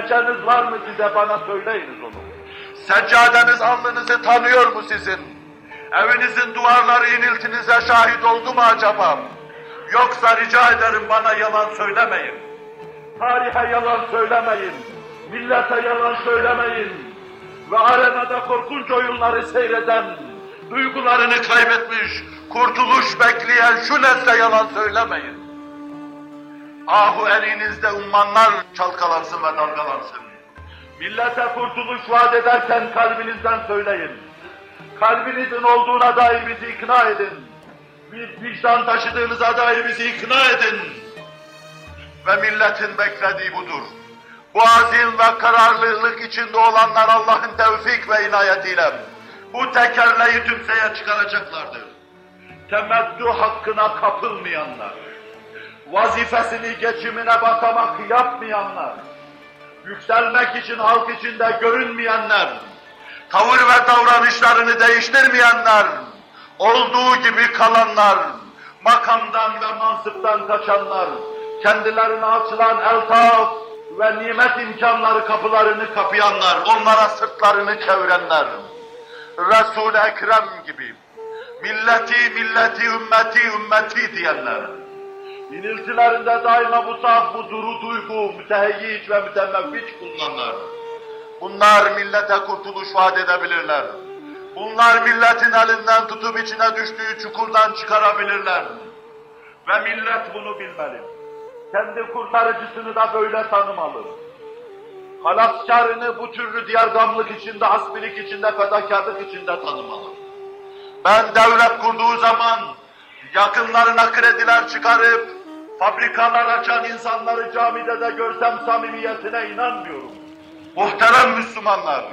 Geceniz var mı size bana söyleyiniz onu. Seccadeniz alnınızı tanıyor mu sizin? Evinizin duvarları iniltinize şahit oldu mu acaba? Yoksa rica ederim bana yalan söylemeyin. Tarihe yalan söylemeyin. Millete yalan söylemeyin. Ve arenada korkunç oyunları seyreden, Duygularını kaybetmiş, kurtuluş bekleyen şu nesle yalan söylemeyin. Ahu elinizde ummanlar çalkalansın ve dalgalansın. Millete kurtuluş vaat ederken kalbinizden söyleyin. Kalbinizin olduğuna dair bizi ikna edin. Bir vicdan taşıdığınıza dair bizi ikna edin. Ve milletin beklediği budur. Bu azim ve kararlılık içinde olanlar Allah'ın tevfik ve inayetiyle bu tekerleği tümseye çıkaracaklardır. Temettü hakkına kapılmayanlar, vazifesini geçimine basamak yapmayanlar, yükselmek için halk içinde görünmeyenler, Tavır ve davranışlarını değiştirmeyenler, olduğu gibi kalanlar, makamdan ve mansıptan kaçanlar, kendilerine açılan eltaf ve nimet imkanları kapılarını kapayanlar, onlara sırtlarını çevirenler, Resul-i Ekrem gibi, milleti, milleti, ümmeti, ümmeti diyenler, İniltilerinde daima bu saf, bu duru duygu, müteheyyiç ve mütemmevviç bulunanlar. bunlar millete kurtuluş vaat edebilirler. Bunlar milletin elinden tutup içine düştüğü çukurdan çıkarabilirler. Ve millet bunu bilmeli. Kendi kurtarıcısını da böyle tanımalı. Halaskarını bu türlü diyargamlık içinde, hasbilik içinde, fedakarlık içinde tanımalı. Ben devlet kurduğu zaman yakınlarına krediler çıkarıp Fabrikalar açan insanları camide de görsem samimiyetine inanmıyorum. muhterem Müslümanlar,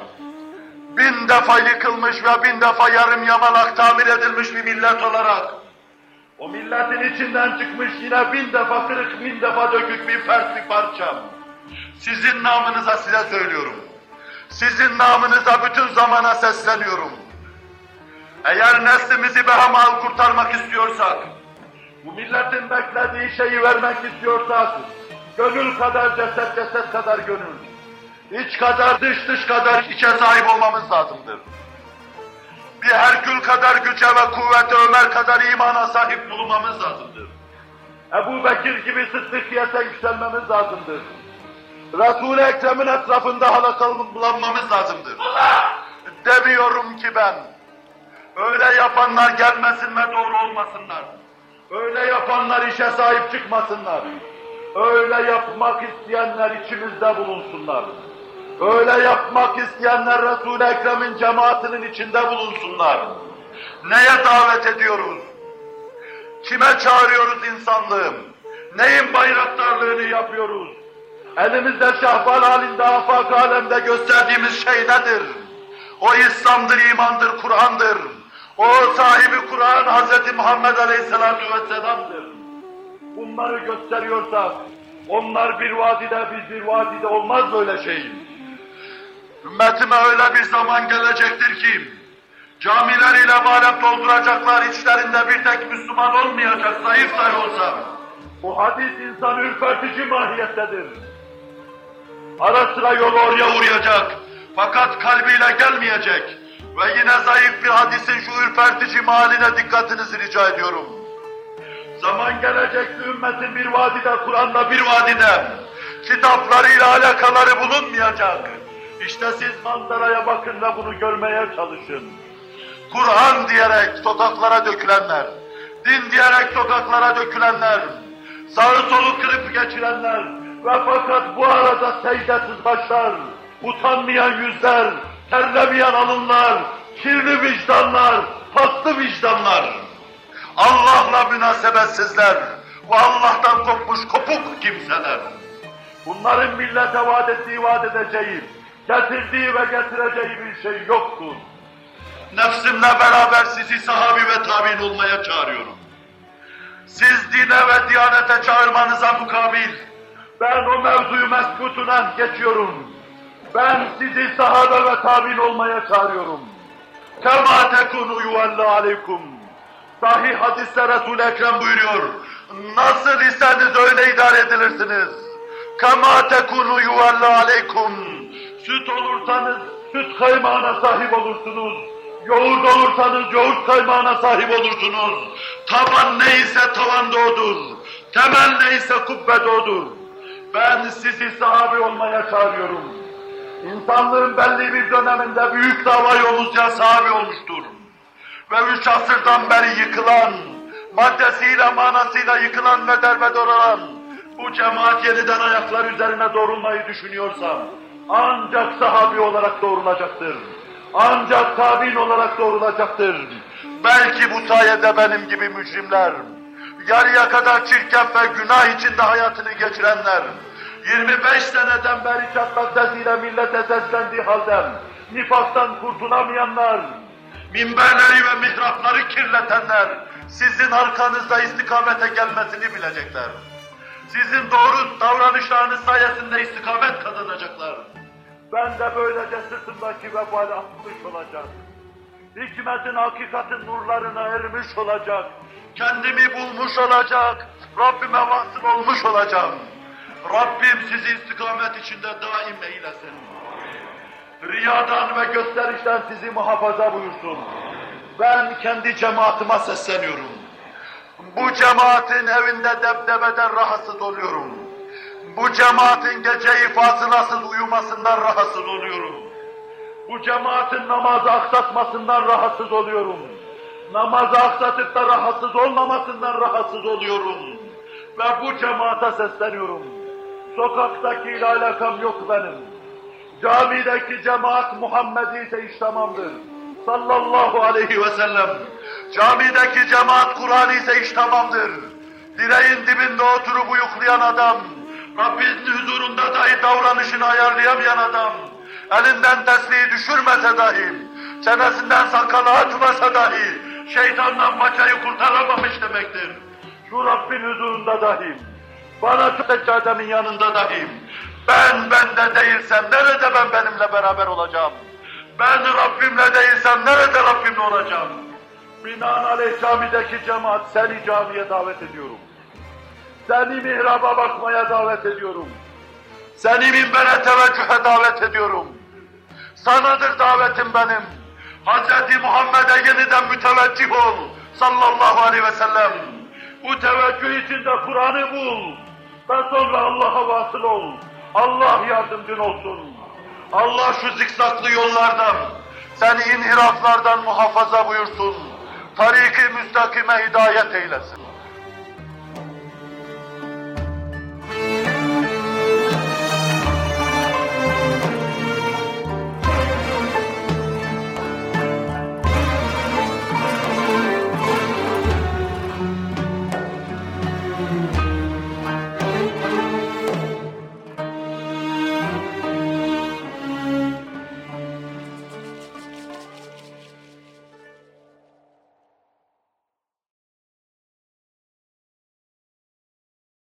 bin defa yıkılmış ve bin defa yarım yamalak tamir edilmiş bir millet olarak O milletin içinden çıkmış yine bin defa kırık, bin defa dökük bir fert bir parçam. sizin namınıza size söylüyorum. Sizin namınıza bütün zamana sesleniyorum. Eğer neslimizi behamal kurtarmak istiyorsak, Bu milletin beklediği şeyi vermek istiyorsak, gönül kadar ceset, ceset kadar gönül. İç kadar dış, dış kadar içe sahip olmamız lazımdır. Bir Herkül kadar güce ve kuvvete Ömer kadar imana sahip bulunmamız lazımdır. Ebu Bekir gibi sıddıkiyete yükselmemiz lazımdır. Resul-i Ekrem'in etrafında halakalı Bulanmamız lazımdır. Demiyorum ki ben. Öyle yapanlar gelmesin ve doğru olmasınlar. Öyle yapanlar işe sahip çıkmasınlar. Öyle yapmak isteyenler içimizde bulunsunlar. Öyle yapmak isteyenler Resul-i Ekrem'in cemaatinin içinde bulunsunlar. Neye davet ediyoruz? Kime çağırıyoruz insanlığım? Neyin bayraktarlığını yapıyoruz? Elimizde şahbal halinde afak alemde Gösterdiğimiz şey nedir? O İslam'dır, imandır, Kur'an'dır. O sahibi Kur'an Hz. Muhammed Aleyhisselatü Vesselam'dır. bunları gösteriyorsak, onlar bir vadide, biz bir vadide olmaz böyle şey. Ümmetime öyle bir zaman gelecektir ki, camileriyle alem dolduracaklar, içlerinde bir tek Müslüman olmayacak, zayıf dahi olsa. Bu hadis insanı ürpertici mahiyettedir. Ara sıra yolu Oraya uğrayacak, fakat kalbiyle gelmeyecek. Ve yine zayıf bir hadisin şu ürpertici mahaline dikkatinizi rica ediyorum. Zaman gelecek ümmetin bir vadide Kur'an'la Bir vadide kitaplarıyla alakaları bulunmayacak. İşte siz manzaraya bakın ve bunu görmeye çalışın. Kur'an diyerek sokaklara dökülenler, din diyerek sokaklara dökülenler, Sağı solu kırıp geçirenler ve fakat bu arada secdesiz başlar, utanmayan yüzler, terlemeyen alınlar, kirli vicdanlar, paslı vicdanlar. Allah'la münasebetsizler ve Allah'tan kopmuş kopuk kimseler. Bunların millete vaat ettiği, vaat edeceği, getirdiği ve getireceği bir şey yoktur. Nefsimle beraber sizi sahabi ve tabi'in olmaya çağırıyorum. Siz dine ve diyanete çağırmanıza mukabil, Ben o mevzuyu meskutunen geçiyorum. Ben sizi sahabe ve tabi'in olmaya çağırıyorum. Kema tekunu yuvalli aleykum. Sahih hadiste Resul-i Ekrem buyuruyor. Nasıl iseniz öyle idare edilirsiniz. Kema tekunu yuvallu aleykum. Süt olursanız süt kaymağına sahip olursunuz. Yoğurt olursanız yoğurt kaymağına sahip olursunuz. Taban neyse tavanda odur. Temel neyse kubbede odur. Ben sizi sahabi olmaya çağırıyorum. İnsanlığın belli bir döneminde büyük dava yoluzca sahabi olmuştur. Ve üç asırdan beri yıkılan, maddesiyle manasıyla yıkılan ve derbeder olan bu cemaat yeniden ayaklar üzerine doğrulmayı düşünüyorsam ancak sahabi olarak doğrulacaktır. Ancak tabi'in olarak doğrulacaktır. Belki bu sayede benim gibi mücrimler, yarıya kadar çirkef ve günah içinde hayatını geçirenler, 25 seneden beri çatlak sesiyle millete seslendiği halde nifaktan kurtulamayanlar, minberleri ve mihrapları kirletenler, sizin arkanızda istikamete gelmesini bilecekler. sizin doğru davranışlarınız sayesinde istikamet kazanacaklar. Ben de böylece sırtımdaki vebali atmış olacak. Hikmetin, hakikatin nurlarına ermiş olacak. Kendimi bulmuş olacak. Rabbime vasıl olmuş olacağım. Rabbim sizi istikamet içinde daim eylesin. Riyadan ve gösterişten sizi muhafaza buyursun. Ben kendi cemaatime sesleniyorum. Bu cemaatin evinde debdebeden rahatsız oluyorum. Bu cemaatin geceyi fasılasız uyumasından rahatsız oluyorum. Bu cemaatin namazı aksatmasından rahatsız oluyorum. Namazı aksatıp da rahatsız olmamasından rahatsız oluyorum. Ve bu cemaate sesleniyorum. Sokaktakiyle alakam yok benim. Camideki cemaat Muhammedi ise iş tamamdır. Sallallahu aleyhi ve sellem. Camideki cemaat Kur'an ise iş tamamdır. Direğin dibinde oturup uyuklayan adam, Rabbinin huzurunda dahi davranışını ayarlayamayan adam. elinden tesliği düşürmese dahi, çenesinden sakalı açmasa dahi, şeytandan paçayı kurtaramamış demektir. Şu Rabbin huzurunda dahi, bana seccademin yanında dahi, ben bende değilsem nerede ben benimle beraber olacağım? ben Rabbimle değilsem nerede Rabbimle olacağım? Binaenaleyh camideki cemaat seni camiye davet ediyorum. Seni mihraba bakmaya davet ediyorum. Seni minbere teveccühe davet ediyorum. Sanadır davetim benim. Hz. Muhammed'e yeniden müteveccih ol sallallahu aleyhi ve sellem. Bu teveccüh içinde Kur'an'ı bul ve sonra Allah'a vasıl ol. Allah yardımcın olsun. Allah şu zikzaklı yollardan, Seni inhiraflardan muhafaza buyursun. Tarik-i müstakime hidayet eylesin.